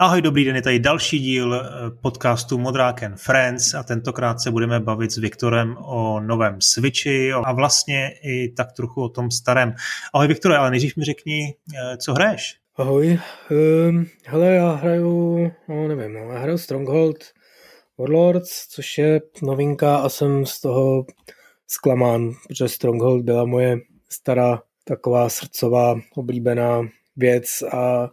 Ahoj, dobrý den, je tady další díl eh, podcastu Modráken Friends a tentokrát se budeme bavit s Viktorem o novém Switchi a vlastně i tak trochu o tom starém. Ahoj Viktore, ale nejdřív mi řekni, eh, co hraješ? Ahoj, um, hele, já hraju, no nevím, no, já hraju Stronghold Warlords, což je novinka a jsem z toho zklamán, protože Stronghold byla moje stará taková srdcová oblíbená věc a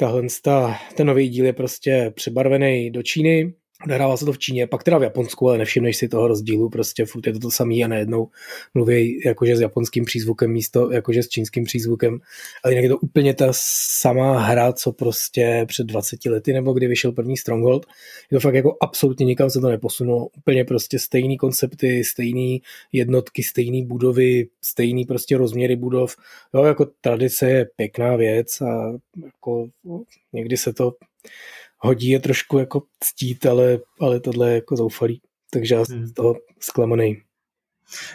tahle, ta, ten nový díl je prostě přebarvený do Číny, Odehrává se to v Číně, pak teda v Japonsku, ale nevšimneš si toho rozdílu, prostě furt je to to samý a najednou mluví jakože s japonským přízvukem místo jakože s čínským přízvukem, ale jinak je to úplně ta samá hra, co prostě před 20 lety, nebo kdy vyšel první Stronghold. Je to fakt jako absolutně nikam se to neposunulo, úplně prostě stejný koncepty, stejný jednotky, stejný budovy, stejný prostě rozměry budov. Jo, jako tradice je pěkná věc a jako někdy se to hodí je trošku jako ctít, ale, ale tohle je jako zoufalý. Takže já jsem hmm. z toho zklamaný.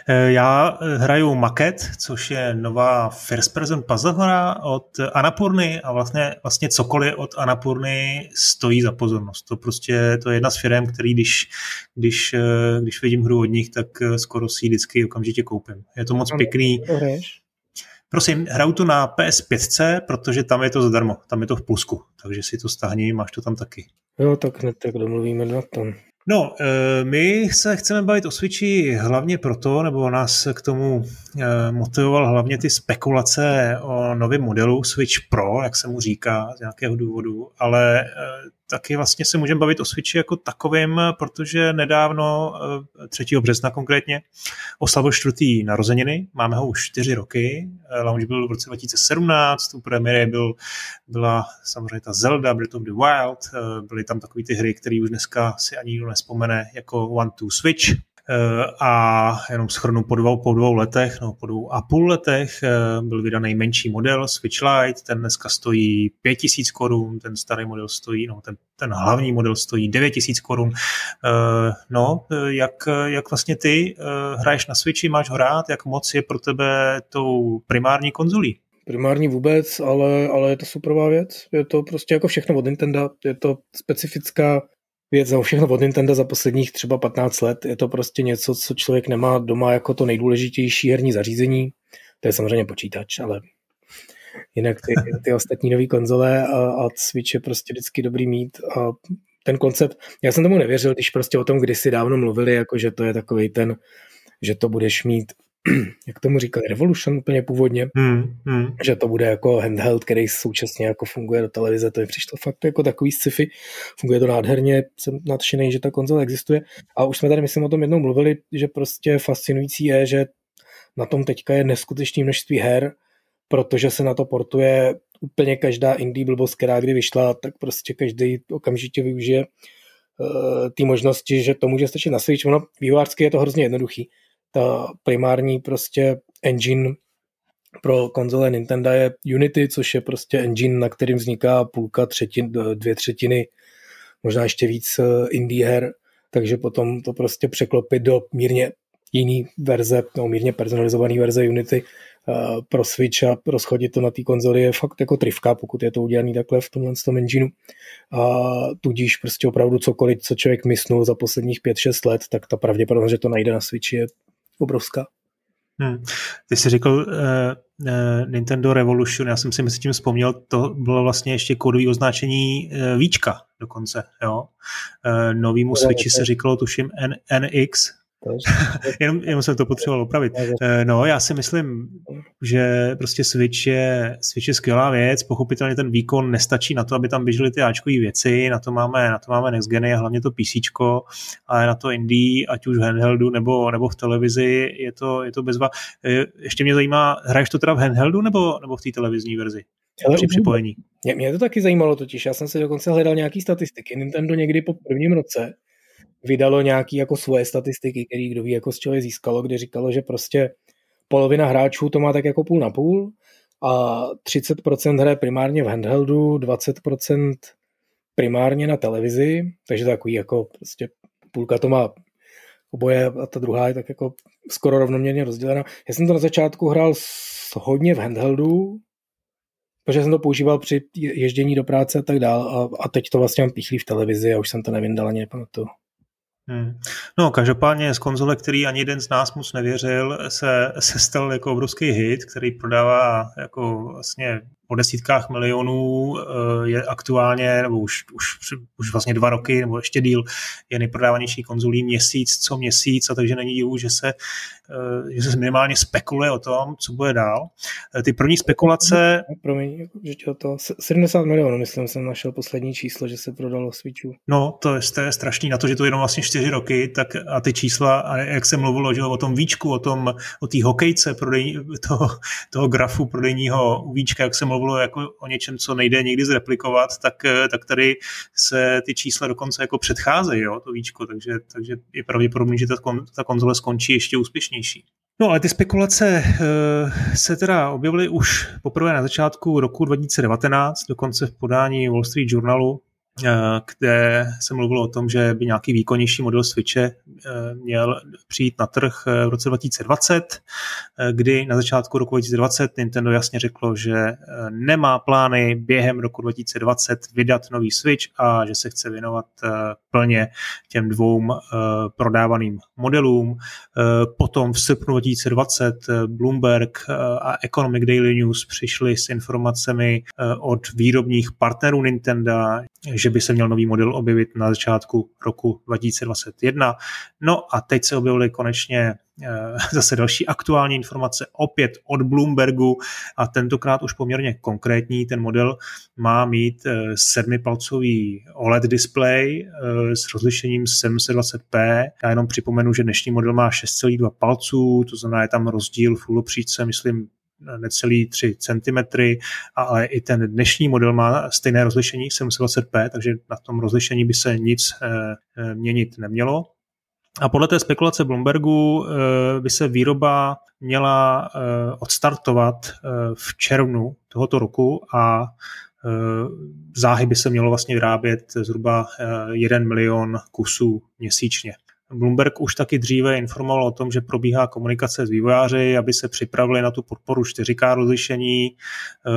Eh, já eh, hraju Maket, což je nová first person puzzle hra od Anapurny a vlastně, vlastně cokoliv od Anapurny stojí za pozornost. To prostě to je jedna z firm, který když, když, eh, když vidím hru od nich, tak skoro si ji vždycky okamžitě koupím. Je to moc pěkný. Prosím, hraju to na PS5, protože tam je to zadarmo, tam je to v plusku, takže si to stáhni, máš to tam taky. Jo, tak hned tak domluvíme na tom. No, eh, my se chceme bavit o Switchi hlavně proto, nebo nás k tomu eh, motivoval hlavně ty spekulace o novém modelu Switch Pro, jak se mu říká z nějakého důvodu, ale eh, taky vlastně se můžeme bavit o Switchi jako takovým, protože nedávno, 3. března konkrétně, oslavil čtvrtý narozeniny, máme ho už 4 roky, launch byl v roce 2017, u premiéry byl, byla samozřejmě ta Zelda, Breath of the Wild, byly tam takové ty hry, které už dneska si ani nikdo nespomene jako One to Switch, Eh, a jenom schrnu po dvou, po dvou letech, no po dvou a půl letech eh, byl vydaný menší model Switch Lite, ten dneska stojí 5000 korun, ten starý model stojí, no ten, ten hlavní model stojí 9000 korun. Eh, no, jak, jak vlastně ty hraješ na Switchi, máš hrát, jak moc je pro tebe tou primární konzolí? primární vůbec, ale, ale je to superová věc. Je to prostě jako všechno od Nintendo. Je to specifická věc za všechno od Nintendo za posledních třeba 15 let. Je to prostě něco, co člověk nemá doma jako to nejdůležitější herní zařízení. To je samozřejmě počítač, ale jinak ty, ty ostatní nové konzole a, a Switch je prostě vždycky dobrý mít a ten koncept, já jsem tomu nevěřil, když prostě o tom kdysi dávno mluvili, jako že to je takový ten, že to budeš mít jak tomu říkali, Revolution úplně původně, hmm, hmm. že to bude jako handheld, který současně jako funguje do televize, to je přišlo fakt jako takový sci-fi, funguje to nádherně, jsem nadšený, že ta konzole existuje a už jsme tady, myslím, o tom jednou mluvili, že prostě fascinující je, že na tom teďka je neskutečné množství her, protože se na to portuje úplně každá indie blbost, která kdy vyšla, tak prostě každý okamžitě využije uh, ty možnosti, že to může stačit na Switch. Ono vývojářsky je to hrozně jednoduchý ta primární prostě engine pro konzole Nintendo je Unity, což je prostě engine, na kterým vzniká půlka, třetin, dvě třetiny, možná ještě víc eh, indie her, takže potom to prostě překlopit do mírně jiný verze, no mírně personalizovaný verze Unity uh, pro Switch a rozchodit to na té konzoli je fakt jako trivka, pokud je to udělané takhle v tomhle tom engineu. A tudíž prostě opravdu cokoliv, co člověk myslel za posledních 5-6 let, tak ta pravděpodobnost, že to najde na Switchi je obrovská. Hmm. Ty jsi řekl uh, uh, Nintendo Revolution, já jsem si mezi tím vzpomněl, to bylo vlastně ještě kódové označení uh, víčka dokonce, jo. Uh, novýmu Switchi se říkalo tuším N- NX, jenom, jenom jsem to potřeboval opravit. Eh, no, já si myslím, že prostě Switch je, Switch je skvělá věc, pochopitelně ten výkon nestačí na to, aby tam běžely ty Ačkové věci, na to máme, na to máme Next Geny a hlavně to PC, ale na to indie, ať už v handheldu nebo, nebo v televizi, je to, je to bezva. Eh, ještě mě zajímá, hraješ to teda v handheldu nebo, nebo v té televizní verzi? Ale při připojení. Mě, mě to taky zajímalo totiž, já jsem si dokonce hledal nějaký statistiky. Nintendo někdy po prvním roce vydalo nějaký jako svoje statistiky, který kdo ví, jako z čeho je získalo, kde říkalo, že prostě polovina hráčů to má tak jako půl na půl a 30% hraje primárně v handheldu, 20% primárně na televizi, takže takový jako prostě půlka to má oboje a ta druhá je tak jako skoro rovnoměrně rozdělena. Já jsem to na začátku hrál hodně v handheldu, protože jsem to používal při ježdění do práce a tak dál a, a teď to vlastně mám pichlý v televizi a už jsem to nevyndal ani nepamatuju. Hmm. No, každopádně z konzole, který ani jeden z nás moc nevěřil, se, se stal jako obrovský hit, který prodává jako vlastně po desítkách milionů, eh, je aktuálně, nebo už, už, už vlastně dva roky, nebo ještě díl, je nejprodávanější konzolí měsíc co měsíc, a takže není divu, že se, eh, že se minimálně spekuluje o tom, co bude dál. Eh, ty první spekulace... Promiň, že to 70 milionů, myslím, jsem našel poslední číslo, že se prodalo Switchů. No, to je, to je strašný, na to, že to jenom vlastně čtyři roky, tak a ty čísla, a jak se mluvilo že o tom víčku, o tom, o té hokejce, prodej, toho, toho grafu prodejního víčka, jak se mluvilo jako o něčem, co nejde nikdy zreplikovat, tak, eh, tak tady se ty čísla dokonce jako předcházejí, jo, to víčko, takže, takže je pravděpodobný, že ta, ta konzole skončí ještě úspěšnější. No ale ty spekulace e, se teda objevily už poprvé na začátku roku 2019, dokonce v podání Wall Street Journalu, Eh, kde se mluvilo o tom, že by nějaký výkonnější model Switche eh, měl přijít na trh eh, v roce 2020, kdy na začátku roku 2020 Nintendo jasně řeklo, že nemá plány během roku 2020 vydat nový Switch a že se chce věnovat plně těm dvou prodávaným modelům. Potom v srpnu 2020 Bloomberg a Economic Daily News přišli s informacemi od výrobních partnerů Nintendo, že by se měl nový model objevit na začátku roku 2021. No a teď se objevily konečně eh, zase další aktuální informace opět od Bloombergu a tentokrát už poměrně konkrétní. Ten model má mít eh, sedmipalcový OLED display eh, s rozlišením 720p. Já jenom připomenu, že dnešní model má 6,2 palců, to znamená, je tam rozdíl v myslím, necelý 3 cm, ale i ten dnešní model má stejné rozlišení 720p, takže na tom rozlišení by se nic eh, eh, měnit nemělo. A podle té spekulace Bloombergu eh, by se výroba měla odstartovat v červnu tohoto roku a záhy by se mělo vlastně vyrábět zhruba 1 milion kusů měsíčně. Bloomberg už taky dříve informoval o tom, že probíhá komunikace s vývojáři, aby se připravili na tu podporu 4K rozlišení. Eh,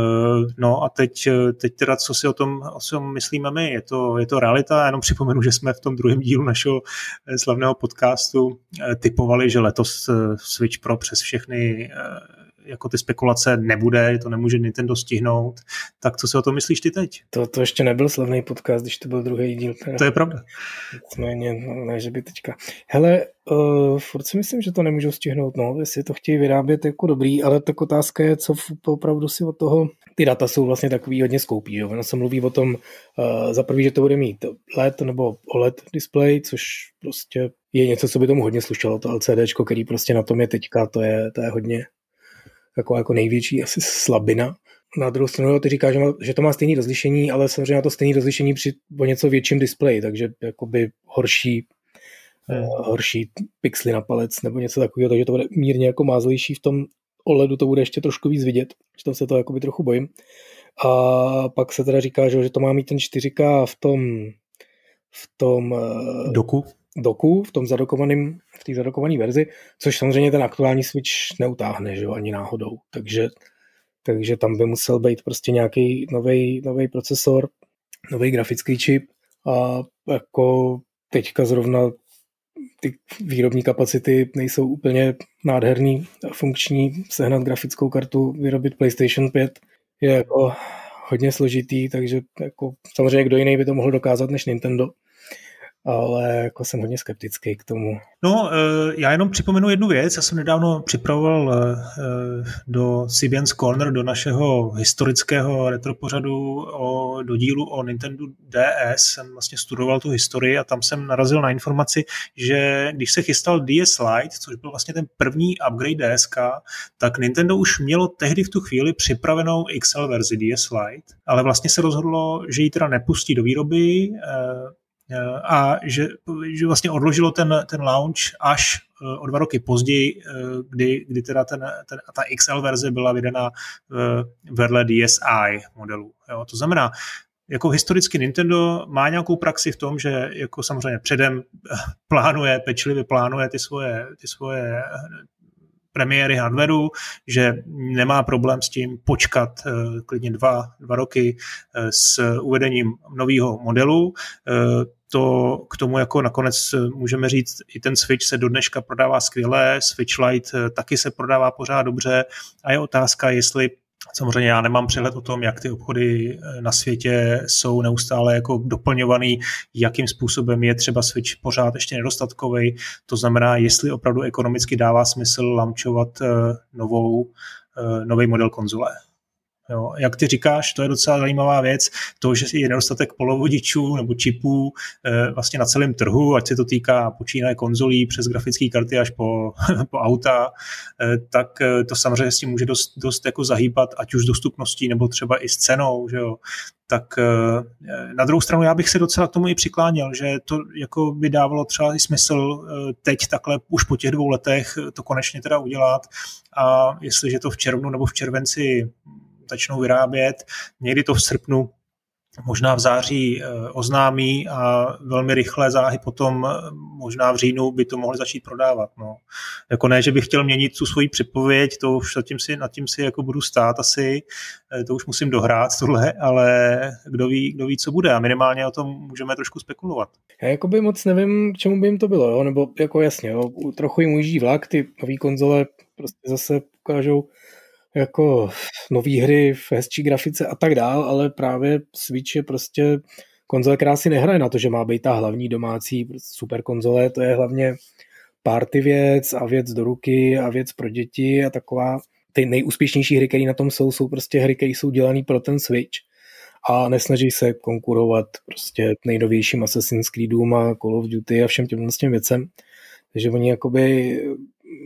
no a teď, teď teda, co si o tom, o tom myslíme my? Je to, je to realita? Jenom připomenu, že jsme v tom druhém dílu našeho eh, slavného podcastu eh, typovali, že letos Switch Pro přes všechny jako ty spekulace nebude, to nemůže Nintendo stihnout. Tak co si o tom myslíš ty teď? To, to ještě nebyl slavný podcast, když to byl druhý díl. Teda. To je pravda. Nicméně, no, ne, že by teďka. Hele, uh, furt si myslím, že to nemůžou stihnout, no, jestli to chtějí vyrábět jako dobrý, ale tak otázka je, co opravdu si od toho, ty data jsou vlastně takový hodně skoupí, jo. Ono se mluví o tom, uh, za prvý, že to bude mít LED nebo OLED display, což prostě je něco, co by tomu hodně slušelo, to LCD, který prostě na tom je teďka, to je, to je hodně, jako, jako největší asi slabina. Na druhou stranu ty říkáš, že, má, že to má stejné rozlišení, ale samozřejmě má to stejné rozlišení při o něco větším displeji, takže jakoby horší, hmm. uh, horší pixely na palec nebo něco takového, takže to bude mírně jako mázlejší v tom OLEDu, to bude ještě trošku víc vidět, že tam se to jakoby trochu bojím. A pak se teda říká, že to má mít ten 4K v tom v tom uh, doku doku v tom zadokovaném, v té zadokované verzi, což samozřejmě ten aktuální Switch neutáhne, že jo, ani náhodou. Takže, takže tam by musel být prostě nějaký nový procesor, nový grafický čip a jako teďka zrovna ty výrobní kapacity nejsou úplně nádherný funkční. Sehnat grafickou kartu, vyrobit PlayStation 5 je jako hodně složitý, takže jako samozřejmě kdo jiný by to mohl dokázat než Nintendo ale jako jsem hodně skeptický k tomu. No, eh, já jenom připomenu jednu věc. Já jsem nedávno připravoval eh, do Sibian's Corner, do našeho historického retropořadu o, do dílu o Nintendo DS. Jsem vlastně studoval tu historii a tam jsem narazil na informaci, že když se chystal DS Lite, což byl vlastně ten první upgrade DSK, tak Nintendo už mělo tehdy v tu chvíli připravenou XL verzi DS Lite, ale vlastně se rozhodlo, že ji teda nepustí do výroby, eh, Eh, a že, že vlastně odložilo ten, ten launch až eh, o dva roky později, eh, kdy, kdy teda ten, ten, ta XL verze byla vydana vedle DSi modelu. Jo, to znamená, jako historicky Nintendo má nějakou praxi v tom, že jako samozřejmě předem plánuje, pečlivě plánuje ty svoje, ty svoje premiéry hardwareu, že nemá problém s tím počkat uh, klidně dva, dva roky uh, s uvedením nového modelu. Uh, to k tomu jako nakonec můžeme říct, i ten Switch se do dneška prodává skvěle, Switch Lite taky se prodává pořád dobře a je otázka, jestli Samozřejmě já nemám přehled o tom, jak ty obchody eh, na světě jsou neustále jako doplňovaný, jakým způsobem je třeba Switch pořád ještě nedostatkový. To znamená, jestli opravdu ekonomicky dává smysl launchovat eh, novou, eh, nový model konzole. Jo, jak ty říkáš, to je docela zajímavá věc, to, že je nedostatek polovodičů nebo čipů e, vlastně na celém trhu, ať se to týká počínaje konzolí přes grafické karty až po, po auta, e, tak e, to samozřejmě s tím může dost, dost jako zahýbat, ať už dostupností nebo třeba i s cenou, že jo. Tak na druhou stranu já bych se docela k tomu i přikláněl, že to jako by dávalo třeba i smysl teď takhle už po těch dvou letech to konečně teda udělat a jestliže to v červnu nebo v červenci začnou vyrábět. Někdy to v srpnu možná v září eh, oznámí a velmi rychle záhy potom eh, možná v říjnu by to mohli začít prodávat. No. Jako ne, že bych chtěl měnit tu svoji předpověď, to už nad tím si, nad tím si jako budu stát asi, eh, to už musím dohrát tohle, ale kdo ví, kdo ví, co bude a minimálně o tom můžeme trošku spekulovat. Já jako by moc nevím, k čemu by jim to bylo, jo? nebo jako jasně, jo? trochu jim ujíždí vlak, ty nové konzole prostě zase ukážou jako nové hry v hezčí grafice a tak dál, ale právě Switch je prostě konzole, která si nehraje na to, že má být ta hlavní domácí super konzole, to je hlavně party věc a věc do ruky a věc pro děti a taková. Ty nejúspěšnější hry, které na tom jsou, jsou prostě hry, které jsou dělané pro ten Switch a nesnaží se konkurovat prostě nejnovějším Assassin's Creedům a Call of Duty a všem těmhle těm věcem. Takže oni jakoby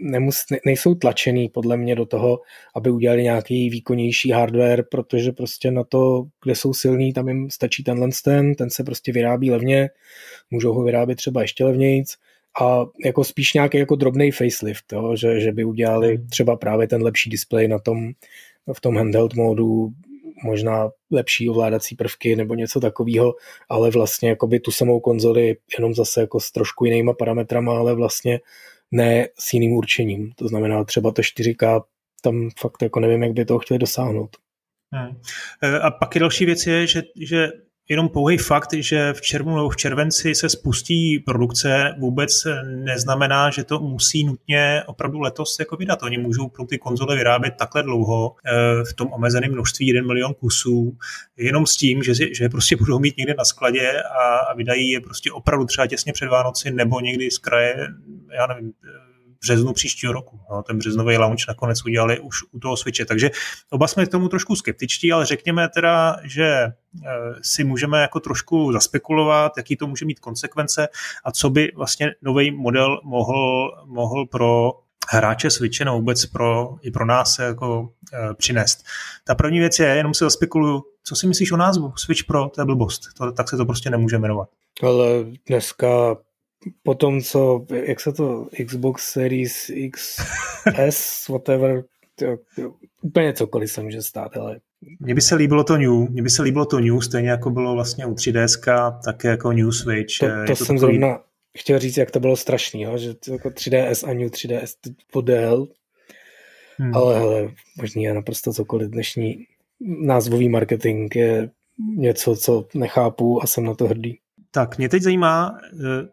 nemus, ne, nejsou tlačený podle mě do toho, aby udělali nějaký výkonnější hardware, protože prostě na to, kde jsou silní, tam jim stačí tenhle ten, ten se prostě vyrábí levně, můžou ho vyrábět třeba ještě levnějc a jako spíš nějaký jako drobný facelift, jo? Že, že by udělali hmm. třeba právě ten lepší display na tom, v tom handheld módu, možná lepší ovládací prvky nebo něco takového, ale vlastně jakoby tu samou konzoli jenom zase jako s trošku jinýma parametrama, ale vlastně ne s jiným určením. To znamená třeba to 4K, tam fakt jako nevím, jak by to chtěli dosáhnout. Hmm. A pak je další věc je, že, že jenom pouhý fakt, že v červnu nebo v červenci se spustí produkce, vůbec neznamená, že to musí nutně opravdu letos jako vydat. Oni můžou pro ty konzole vyrábět takhle dlouho eh, v tom omezeném množství 1 milion kusů, jenom s tím, že, že prostě budou mít někde na skladě a, a vydají je prostě opravdu třeba těsně před Vánoci nebo někdy z kraje, já nevím, březnu příštího roku. No, ten březnový launch nakonec udělali už u toho Switche. Takže oba jsme k tomu trošku skeptičtí, ale řekněme teda, že eh, si můžeme jako trošku zaspekulovat, jaký to může mít konsekvence a co by vlastně nový model mohl, mohl pro hráče Switche nebo vůbec pro, i pro nás jako e, přinést. Ta první věc je, jenom si zaspekuluju, co si myslíš o názvu? Switch Pro, to je blbost. To, tak se to prostě nemůže jmenovat. Ale dneska po tom, co, jak se to, Xbox Series X, S, whatever, to, to, úplně cokoliv se může stát, ale mně by se líbilo to New, mně by se líbilo to New, stejně jako bylo vlastně u 3DS, také jako New Switch. To, to, to jsem takový... zrovna chtěl říct, jak to bylo strašný, jo? že to jako 3DS a New 3DS podél, hmm. ale hele, možný je naprosto cokoliv. Dnešní názvový marketing je něco, co nechápu a jsem na to hrdý. Tak, mě teď zajímá, eh,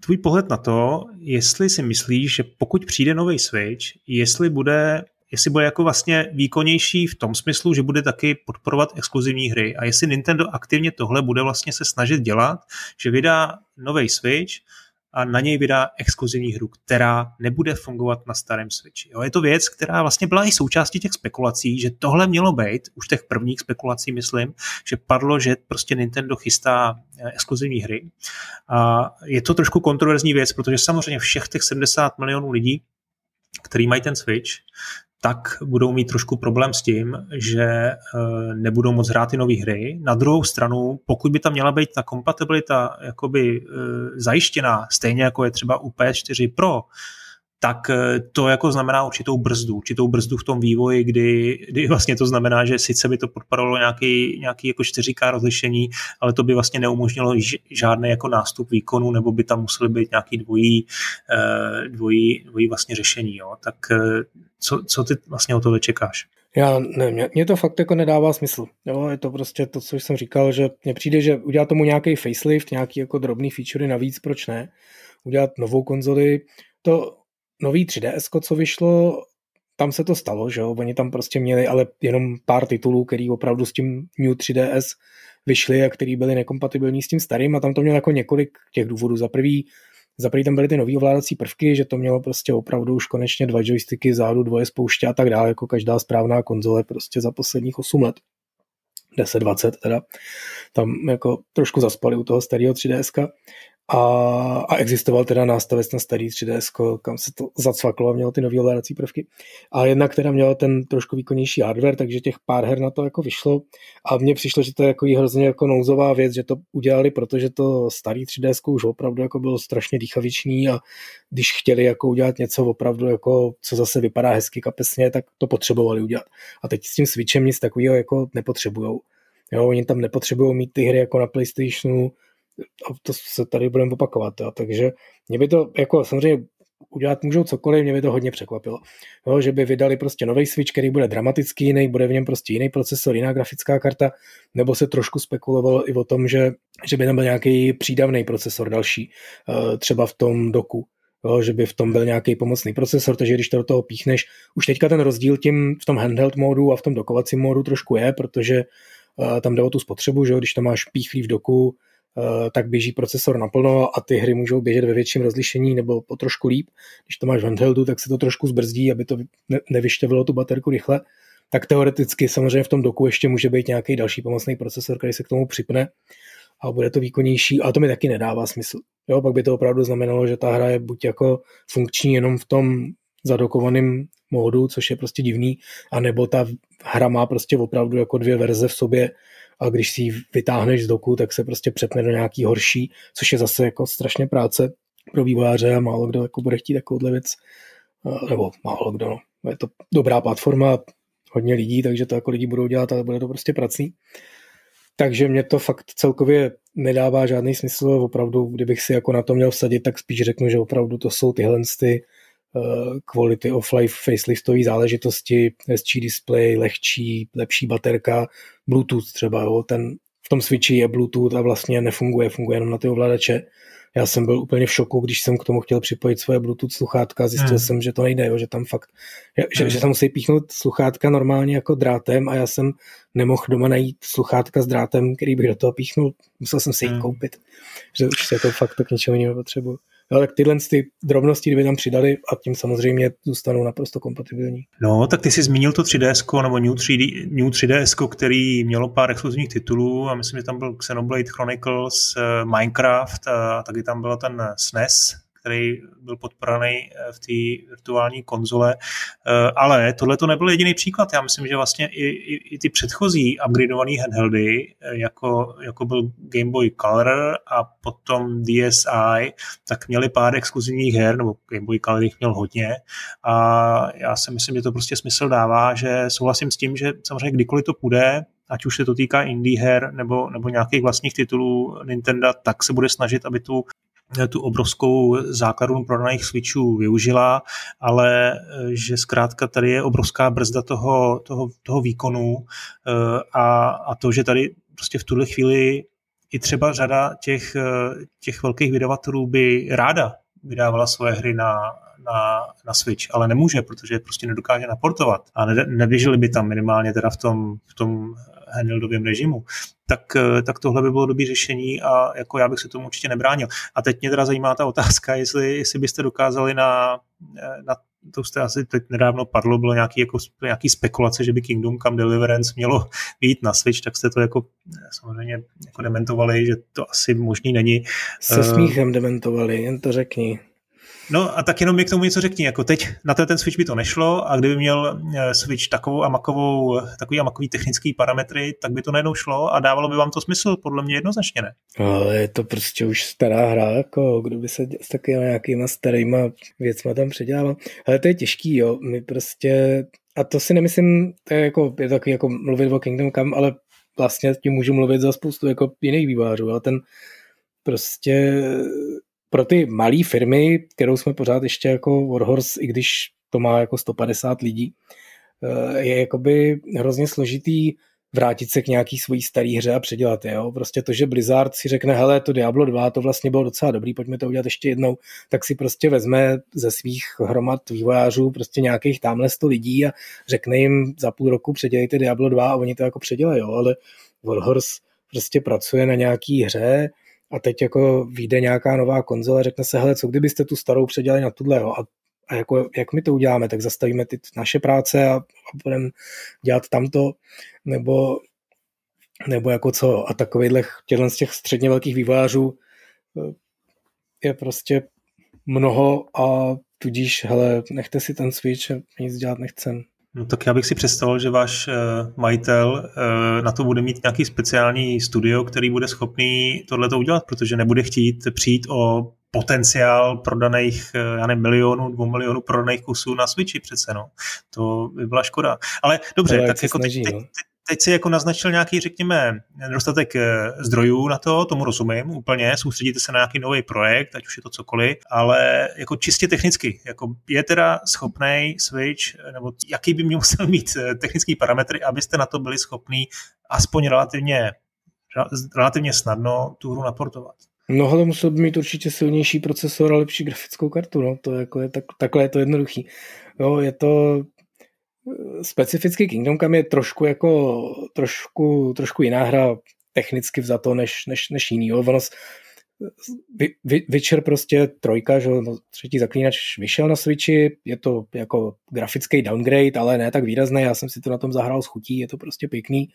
tvůj pohled na to, jestli si myslíš, že pokud přijde nový Switch, jestli bude jestli bude jako vlastně výkonnější v tom smyslu, že bude taky podporovat exkluzivní hry a jestli Nintendo aktivně tohle bude vlastně se snažit dělat, že vydá nový Switch a na něj vydá exkluzivní hru, která nebude fungovat na starém Switchi. Jo, je to věc, která vlastně byla i součástí těch spekulací, že tohle mělo být, už těch prvních spekulací myslím, že padlo, že prostě Nintendo chystá eh, exkluzivní hry. A je to trošku kontroverzní věc, protože samozřejmě všech těch 70 milionů lidí, který mají ten Switch, tak budou mít trošku problém s tím, že eh, nebudou moc hrát ty nové hry. Na druhou stranu, pokud by tam měla být ta kompatibilita jakoby eh, zajištěná, stejně jako je třeba u PS4 Pro, tak eh, to jako znamená určitou brzdu, určitou brzdu v tom vývoji, kdy, kdy vlastně to znamená, že sice by to podporovalo nějaký, nějaký jako 4K rozlišení, ale to by vlastně neumožnilo žádný jako nástup výkonu, nebo by tam museli být nějaký dvojí, eh, dvojí, dvojí vlastně řešení. Jo. Tak co, co ty vlastně o tohle čekáš? Já ne, mě, mě to fakt jako nedává smysl. Jo, je to prostě to, co jsem říkal, že mně přijde, že udělat tomu nějaký facelift, nějaký jako drobný featurey navíc, proč ne? Udělat novou konzoli, to nový 3DS, co vyšlo, tam se to stalo, že jo, oni tam prostě měli ale jenom pár titulů, který opravdu s tím New 3DS vyšly a který byly nekompatibilní s tím starým a tam to mělo jako několik těch důvodů. Za prvý, za prvý tam byly ty nový ovládací prvky, že to mělo prostě opravdu už konečně dva joysticky zádu, dvoje spouště a tak dále, jako každá správná konzole prostě za posledních 8 let. 10-20 teda. Tam jako trošku zaspali u toho starého 3DS. A, a existoval teda nástavec na starý 3DS, kam se to zacvaklo a mělo ty nové ovládací prvky. A jednak teda mělo ten trošku výkonnější hardware, takže těch pár her na to jako vyšlo. A mně přišlo, že to je jako hrozně jako nouzová věc, že to udělali, protože to starý 3DS už opravdu jako bylo strašně dýchaviční a když chtěli jako udělat něco opravdu jako, co zase vypadá hezky kapesně, tak to potřebovali udělat. A teď s tím Switchem nic takového jako nepotřebujou. Jo, oni tam nepotřebují mít ty hry jako na PlayStationu, a to se tady budeme opakovat. Jo. Takže mě by to, jako samozřejmě udělat můžou cokoliv, mě by to hodně překvapilo. Jo, že by vydali prostě nový Switch, který bude dramaticky jiný, bude v něm prostě jiný procesor, jiná grafická karta, nebo se trošku spekulovalo i o tom, že, že by tam byl nějaký přídavný procesor další, eh, třeba v tom doku, jo, že by v tom byl nějaký pomocný procesor, takže když to do toho píchneš, už teďka ten rozdíl tím v tom handheld módu a v tom dokovacím módu trošku je, protože uh, tam jde o tu spotřebu, že jo, když to máš píchlý v doku, Eh, tak běží procesor naplno a ty hry můžou běžet ve větším rozlišení nebo po trošku líp. Když to máš v handheldu, tak se to trošku zbrzdí, aby to nevyštěvilo tu baterku rychle. Tak teoreticky samozřejmě v tom doku ještě může být nějaký další pomocný procesor, který se k tomu připne a bude to výkonnější, ale to mi taky nedává smysl. Jo, pak by to opravdu znamenalo, že ta hra je buď jako funkční jenom v tom zadokovaném módu, což je prostě divný, anebo ta hra má prostě opravdu jako dvě verze v sobě, a když si ji vytáhneš z doku, tak se prostě přepne do nějaký horší, což je zase jako strašně práce pro vývojáře a málo kdo jako bude chtít takovouhle věc, nebo málo kdo, no. Je to dobrá platforma, hodně lidí, takže to jako lidi budou dělat, ale bude to prostě pracný. Takže mě to fakt celkově nedává žádný smysl, opravdu, kdybych si jako na to měl vsadit, tak spíš řeknu, že opravdu to jsou tyhle ty quality of life faceliftové záležitosti, hezčí display, lehčí, lepší baterka, Bluetooth třeba, jo, ten v tom Switchi je Bluetooth a vlastně nefunguje, funguje jenom na ty ovladače. Já jsem byl úplně v šoku, když jsem k tomu chtěl připojit svoje Bluetooth sluchátka, zjistil hmm. jsem, že to nejde, jo, že tam fakt, že, hmm. že tam musí píchnout sluchátka normálně jako drátem a já jsem nemohl doma najít sluchátka s drátem, který bych do toho píchnul, musel jsem si ji hmm. koupit, že už se to fakt to k něčemu jinému potřebuji. No, tak tyhle ty drobnosti, kdyby tam přidali a tím samozřejmě zůstanou naprosto kompatibilní. No, tak ty jsi zmínil to 3DS nebo New, 3D, New 3DS, který mělo pár exkluzivních titulů a myslím, že tam byl Xenoblade Chronicles, eh, Minecraft a taky tam byl ten SNES, který byl podporaný eh, v té virtuální konzole. Eh, ale tohle to nebyl jediný příklad. Já myslím, že vlastně i, i, i ty předchozí upgradeované handheldy, eh, jako, jako byl Game Boy Color a potom DSi, tak měli pár exkluzivních her, nebo Game Boy Color jich měl hodně. A já si myslím, že to prostě smysl dává, že souhlasím s tím, že samozřejmě kdykoliv to půjde, ať už se to týká indie her nebo, nebo nějakých vlastních titulů Nintendo, tak se bude snažit, aby tu tu obrovskou základnu prodaných switchů využila, ale eh, že zkrátka tady je obrovská brzda toho, toho, toho výkonu eh, a, a to, že tady prostě v tuhle chvíli i třeba řada těch, eh, těch velkých vydavatelů by ráda vydávala svoje hry na, na, na Switch, ale nemůže, protože prostě nedokáže naportovat a ne, neběželi by tam minimálně teda v tom, v tom handheldovém režimu, tak, eh, tak tohle by bylo dobré řešení a jako já bych se tomu určitě nebránil. A teď mě teda zajímá ta otázka, jestli, jestli byste dokázali na, eh, na to jste asi teď nedávno padlo, bylo nějaký, jako, nějaký spekulace, že by Kingdom Come Deliverance mělo být na Switch, tak jste to jako eh, samozřejmě jako dementovali, že to asi možný není. Se smíchem dementovali, jen to řekni. No a tak jenom mi k tomu něco řekni, jako teď na ten Switch by to nešlo a kdyby měl eh, Switch takovou amakovou, takový amakový technický parametry, tak by to najednou šlo a dávalo by vám to smysl, podle mě jednoznačně ne. Ale je to prostě už stará hra, jako kdo by se s takovými nějakýma starýma věcma tam předělával. Ale to je těžký, jo, my prostě, a to si nemyslím, to je, jako, je taky jako mluvit o Kingdom Come, ale vlastně tím můžu mluvit za spoustu jako jiných vývářů, ale ten prostě pro ty malé firmy, kterou jsme pořád ještě jako Warhorse, i když to má jako 150 lidí, eh, je jakoby hrozně složitý vrátit se k nějaký svojí starý hře a předělat je. Jo? Prostě to, že Blizzard si řekne, hele, to Diablo 2, to vlastně bylo docela dobrý, pojďme to udělat ještě jednou, tak si prostě vezme ze svých hromad vývojářů prostě nějakých tamhle 100 lidí a řekne jim za půl roku předělejte Diablo 2 a oni to jako předělají, jo? ale Warhorse prostě pracuje na nějaký hře, a teď jako vyjde nějaká nová konzole, řekne se, hele, co kdybyste tu starou předělali na tuhle, a, a jako, jak my to uděláme, tak zastavíme ty naše práce a, a budeme dělat tamto, nebo, nebo jako co, a takovýhle těchto z těch středně velkých vývojářů eh, je prostě mnoho a tudíž, hele, nechte si ten Switch, nic dělat nechcem. No tak já bych si představil, že váš uh, majitel uh, na to bude mít nějaký speciální studio, který bude schopný tohle udělat, protože nebude chtít přijít o potenciál prodaných, uh, já nevím, milionů, dvou milionů prodaných kusů na Switchi přece, no. To by byla škoda. Ale dobře, Ale tak jako snaží, teď, no. teď, teď si jako naznačil nějaký, řekněme, nedostatek eh, zdrojů na to, tomu rozumím úplně, soustředíte se na nějaký nový projekt, ať už je to cokoliv, ale jako čistě technicky, jako je teda schopný Switch, nebo jaký by měl musel mít eh, technický parametry, abyste na to byli schopní aspoň relativně, relativně snadno tu hru naportovat. No ale musel by mít určitě silnější procesor a lepší grafickou kartu, no, to jako je tak, takhle je to jednoduchý. Jo, je to specificky Kingdom Come je trošku jako trošku, trošku jiná hra technicky vzato než, než, než jiný. Ono, Witcher prostě trojka, že no, třetí zaklínač vyšel na Switchi, je to jako grafický downgrade, ale ne tak výrazný, já jsem si to na tom zahrál s chutí, je to prostě pěkný,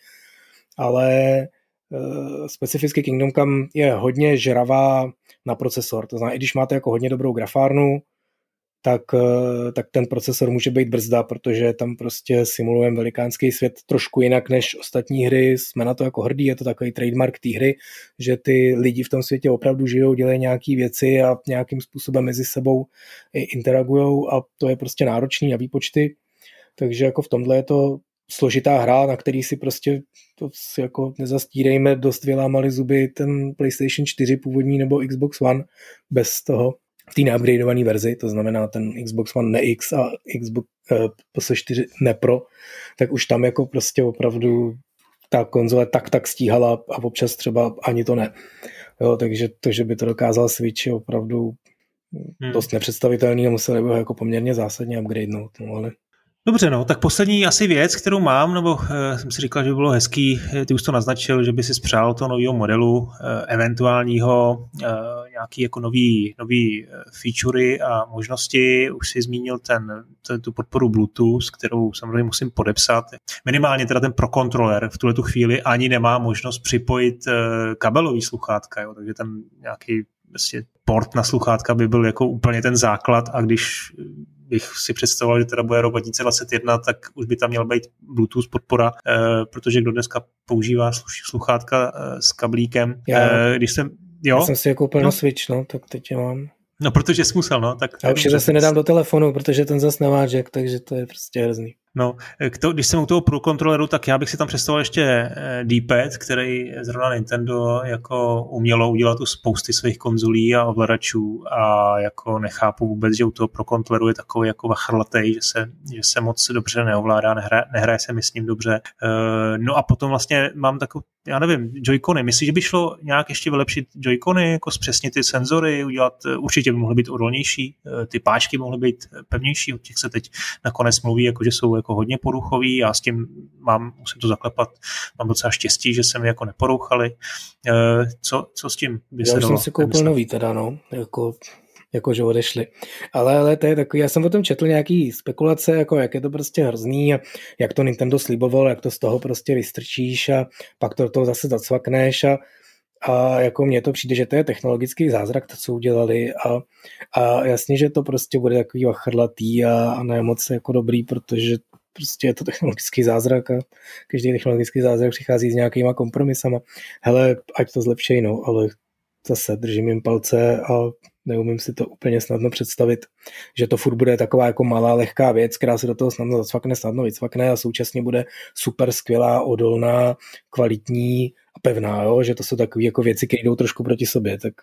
ale uh, specificky Kingdom Come je hodně žravá na procesor, to znamená, i když máte jako hodně dobrou grafárnu, tak, eh, tak ten procesor může být brzda, protože tam prostě simulujeme velikánský svět trošku jinak než ostatní hry. Jsme na to jako hrdí, je to takový trademark té hry, že ty lidi v tom světě opravdu žijou, dělají nějaké věci a nějakým způsobem mezi sebou interagují a to je prostě náročný na výpočty. Takže jako v tomhle je to složitá hra, na který si prostě to si jako nezastírejme, dost vylámali zuby ten PlayStation 4 původní nebo Xbox One bez toho v té neupgradeované verzi, to znamená ten Xbox One ne X a Xbox uh, PS4 ne Pro, tak už tam jako prostě opravdu ta konzole tak tak stíhala a občas třeba ani to ne. Jo, takže to, že by to dokázal Switch je opravdu hmm. dost nepředstavitelný a museli by ho jako poměrně zásadně upgradenout. No, ale Dobře, no, tak poslední asi věc, kterou mám, nebo uh, jsem si říkal, že by bylo hezký, eh, ty už to naznačil, že by si spřál toho nového modelu, uh, eventuálního, uh, nějaký jako nový, nový featurey a možnosti. Už si zmínil ten, ten, tu podporu Bluetooth, kterou samozřejmě musím podepsat. Minimálně teda ten Pro Controller v tuhle tu chvíli ani nemá možnost připojit uh, kabelový sluchátka, jo, takže ten nějaký vlastně port na sluchátka by byl jako úplně ten základ a když bych si představoval, že teda bude rok 2021, tak už by tam měl být Bluetooth podpora, eh, protože kdo dneska používá sluchátka eh, s kablíkem. Já, eh, když jsem, jo? Já jsem si je koupil no. na Switch, no, tak teď je mám. No, protože jsi musel, no. Tak, a už je zase nedám do telefonu, protože ten zase nemá jack, takže to je prostě hrozný. No, to, když jsem u toho Pro tak já bych si tam představoval ještě eh, D-pad, který zrovna Nintendo jako umělo udělat u spousty svých konzolí a ovladačů a jako nechápu vůbec, že u toho Pro je takový jako vachrlatej, že se, že se moc dobře neovládá, nehraje, nehraje se mi s ním dobře. Eh, no a potom vlastně mám takovou, já nevím, Joy-Cony. Myslíš, že by šlo nějak ještě vylepšit Joy-Cony, jako zpřesnit ty senzory, udělat, eh, určitě by mohly být odolnější, ty páčky mohly být pevnější, od těch se teď nakonec mluví, jako že jsou jako hodně poruchový, já s tím mám, musím to zaklepat, mám docela štěstí, že se mi jako neporouchali. Eh, co, co s tím by já se dalo? jsem si koupil nový teda, no, jako jako že odešli. Ale, ale to je takový, já jsem o tom četl nějaký spekulace, jako jak je to prostě hrozný a jak to Nintendo sliboval, jak to z toho prostě vystrčíš a pak to do toho zase zacvakneš a a jako mně to přijde, že to je technologický zázrak, to, co udělali a, a jasně, že to prostě bude takový vachrlatý a, a ne moc jako dobrý, protože prostě je to technologický zázrak a každý technologický zázrak přichází s nějakýma kompromisama. Hele, ať to zlepšej, no, ale zase držím jim palce a neumím si to úplně snadno představit, že to furt bude taková jako malá, lehká věc, která se do toho snadno zacvakne, snadno vycvakne a současně bude super skvělá, odolná, kvalitní a pevná, jo? že to jsou takové jako věci, které jdou trošku proti sobě, tak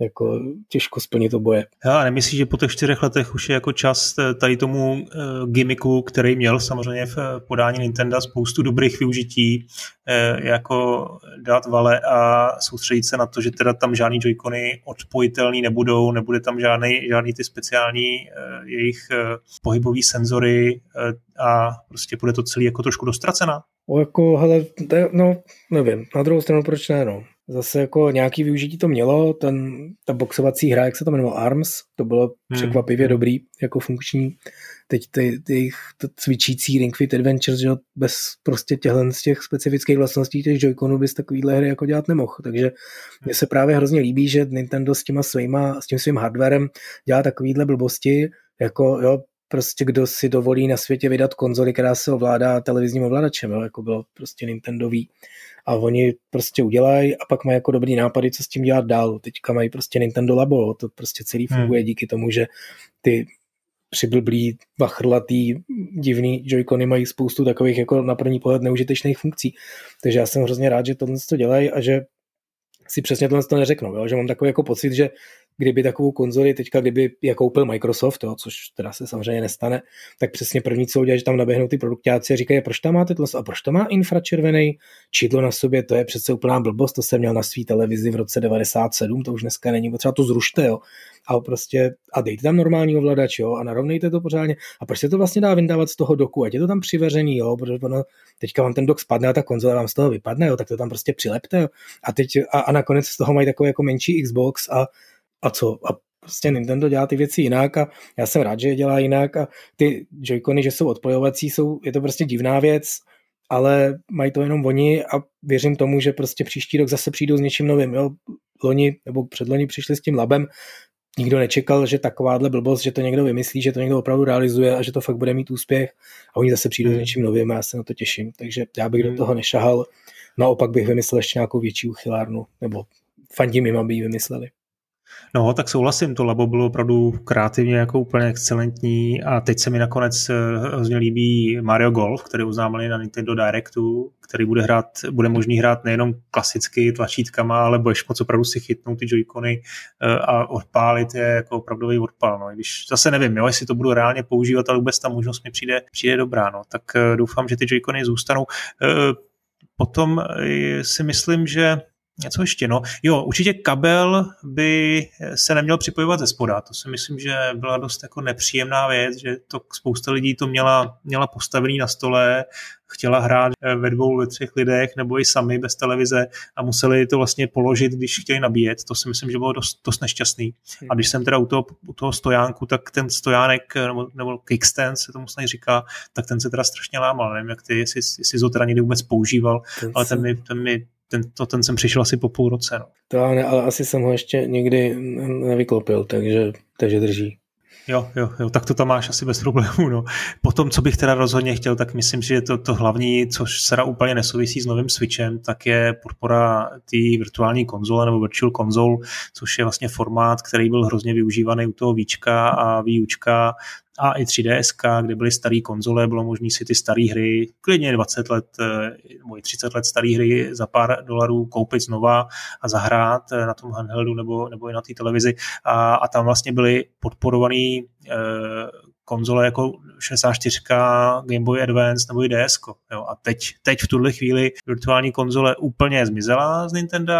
jako těžko splnit boje. Já nemyslím, že po těch čtyřech letech už je jako čas eh, tady tomu uh, gimmicku, který měl samozřejmě v eh, podání Nintendo spoustu dobrých využití, uh, jako dát vale a soustředit se na to, že teda tam žádný joycony odpojitelný nebudou, nebude tam žádný, žádný ty speciální jejich pohybový senzory a prostě bude to celý jako trošku dostracena. O, jako, hele, no, nevím, na druhou stranu proč ne, no zase jako nějaký využití to mělo, ten, ta boxovací hra, jak se to jmenovalo, ARMS, to bylo hmm. překvapivě hmm. dobrý, jako funkční. Teď ty, ty to cvičící Ring Fit Adventures, že bez prostě těchto z těch specifických vlastností těch Joy-Conů bys takovýhle hry jako dělat nemohl. Takže mně se právě hrozně líbí, že Nintendo s těma svýma, s tím svým hardwarem dělá takovýhle blbosti, jako jo, prostě kdo si dovolí na světě vydat konzoli, která se ovládá televizním ovladačem, jo, jako bylo prostě Nintendový a oni prostě udělají a pak mají jako dobrý nápady, co s tím dělat dál. Teďka mají prostě Nintendo Labo, to prostě celý hmm. funguje díky tomu, že ty přiblblý, vachrlatý, divný Joy-Cony mají spoustu takových jako na první pohled neužitečných funkcí. Takže já jsem hrozně rád, že tohle to dělají a že si přesně tohle to neřeknou, jo? že mám takový jako pocit, že kdyby takovou konzoli teďka, kdyby je koupil Microsoft, jo, což teda se samozřejmě nestane, tak přesně první, co udělá, že tam naběhnou ty produktáci a říkají, proč tam máte tohle a proč to má infračervený čidlo na sobě, to je přece úplná blbost, to jsem měl na svý televizi v roce 97, to už dneska není, potřeba to zrušte, jo. A prostě, a dejte tam normální ovladač, jo, a narovnejte to pořádně. A proč se to vlastně dá vyndávat z toho doku, ať je to tam přiveřený, jo, protože ono, teďka vám ten dok spadne a ta konzole vám z toho vypadne, jo, tak to tam prostě přilepte, jo. A teď, a, a nakonec z toho mají takový jako menší Xbox a a co? A prostě Nintendo dělá ty věci jinak a já jsem rád, že je dělá jinak a ty Joy-Cony, že jsou odpojovací, jsou, je to prostě divná věc, ale mají to jenom oni a věřím tomu, že prostě příští rok zase přijdou s něčím novým. Jo? Loni nebo předloni přišli s tím labem, nikdo nečekal, že takováhle blbost, že to někdo vymyslí, že to někdo opravdu realizuje a že to fakt bude mít úspěch a oni zase přijdou s hmm. něčím novým a já se na to těším. Takže já bych do hmm. toho nešahal, naopak bych vymyslel ještě nějakou větší uchylárnu, nebo fandím jim, aby ji vymysleli. No, tak souhlasím, to labo bylo opravdu kreativně jako úplně excelentní a teď se mi nakonec eh, hrozně líbí Mario Golf, který oznámili na Nintendo Directu, který bude hrát, bude možný hrát nejenom klasicky tlačítkama, ale budeš moc opravdu si chytnout ty joycony eh, a odpálit je jako opravdový odpal. No. Když zase nevím, jo, jestli to budu reálně používat, ale vůbec ta možnost mi přijde, přijde dobrá. No. Tak eh, doufám, že ty joycony zůstanou. Potom si myslím, že Něco ještě, no. Jo, určitě kabel by se neměl připojovat ze spoda. To si myslím, že byla dost jako nepříjemná věc, že to spousta lidí to měla, měla postavený na stole, chtěla hrát eh, ve dvou, ve třech lidech nebo i sami bez televize a museli to vlastně položit, když chtěli nabíjet. To si myslím, že bylo dost, dost nešťastný. A když jsem teda u toho, u toho stojánku, tak ten stojánek, nebo, nebo kickstand se tomu snad říká, tak ten se teda strašně lámal. Nevím, jak ty, jestli, jestli to teda někdy vůbec používal, ale ten mi, ten mi ten, to, ten jsem přišel asi po půl roce. No. To ne, ale asi jsem ho ještě nikdy nevyklopil, takže, takže drží. Jo, jo, jo, tak to tam máš asi bez problémů. No. Potom, co bych teda rozhodně chtěl, tak myslím, že to, to hlavní, což se úplně nesouvisí s novým Switchem, tak je podpora té virtuální konzole nebo virtual console, což je vlastně formát, který byl hrozně využívaný u toho Víčka a výučka a i 3DS, kde byly staré konzole, bylo možné si ty staré hry, klidně 20 let eh, nebo i 30 let staré hry za pár dolarů koupit znova a zahrát eh, na tom handheldu nebo, nebo i na té televizi a, a tam vlastně byly podporované eh, konzole jako 64, Game Boy Advance nebo i DS. A teď, teď v tuhle chvíli virtuální konzole úplně zmizela z Nintendo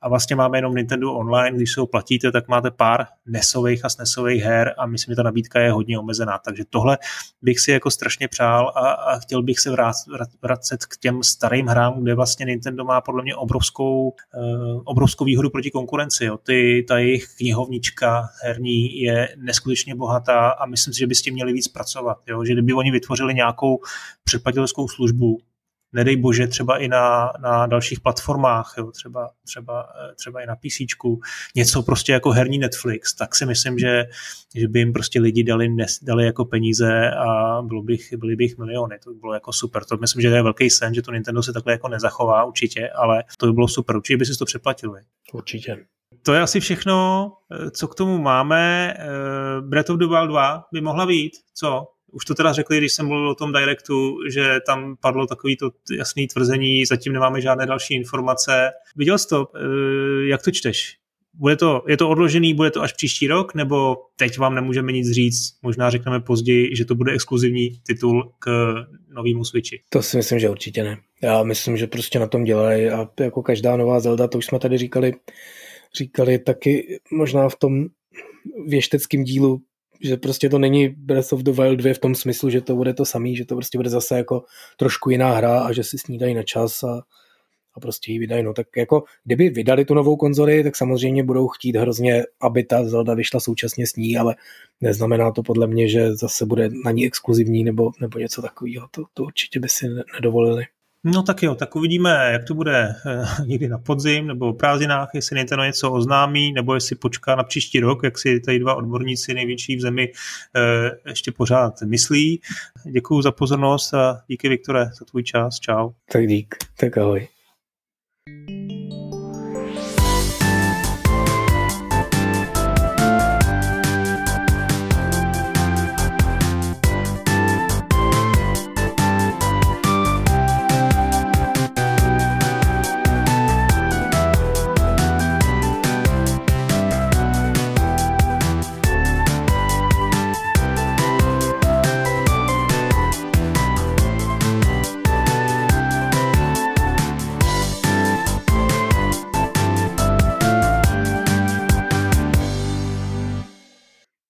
a vlastně máme jenom Nintendo Online, když se ho platíte, tak máte pár nesových a snesových her a myslím, že ta nabídka je hodně omezená. Takže tohle bych si jako strašně přál a, a chtěl bych se vrát, vracet k těm starým hrám, kde vlastně Nintendo má podle mě obrovskou, uh, obrovskou výhodu proti konkurenci. Jo. Ty, ta jejich knihovnička herní je neskutečně bohatá a myslím si, že by s tím měli víc pracovat. Jo. Že kdyby oni vytvořili nějakou předplatitelskou službu, nedej bože třeba i na, na dalších platformách, jo, třeba, třeba, třeba i na PC, něco prostě jako herní Netflix, tak si myslím, že, že by jim prostě lidi dali, dali jako peníze a bylo bych, byly bych miliony. To by bylo jako super. To myslím, že to je velký sen, že to Nintendo se takhle jako nezachová určitě, ale to by bylo super. Určitě by si to přeplatili. Určitě. To je asi všechno, co k tomu máme. Breath of the Wild 2 by mohla být, co? Už to teda řekli, když jsem mluvil o tom Directu, že tam padlo takový to jasný tvrzení, zatím nemáme žádné další informace. Viděl jsi to? Eh, jak to čteš? Bude to, je to odložený, bude to až příští rok, nebo teď vám nemůžeme nic říct, možná řekneme později, že to bude exkluzivní titul k novému Switchi? To si myslím, že určitě ne. Já myslím, že prostě na tom dělají a jako každá nová Zelda, to už jsme tady říkali, říkali taky možná v tom věšteckém dílu že prostě to není Breath of the Wild 2 v tom smyslu, že to bude to samý, že to prostě bude zase jako trošku jiná hra a že si snídají na čas a, a prostě ji vydají. No tak jako, kdyby vydali tu novou konzoli, tak samozřejmě budou chtít hrozně, aby ta Zelda vyšla současně s ní, ale neznamená to podle mě, že zase bude na ní exkluzivní nebo, nebo něco takového. To, to určitě by si nedovolili. No tak jo, tak uvidíme, jak to bude eh, někdy na podzim nebo o prázdninách, jestli Nintendo něco oznámí, nebo jestli počká na příští rok, jak si tady dva odborníci největší v zemi eh, ještě pořád myslí. Děkuji za pozornost a díky Viktore za tvůj čas. Čau. Tak dík, tak ahoj. thank you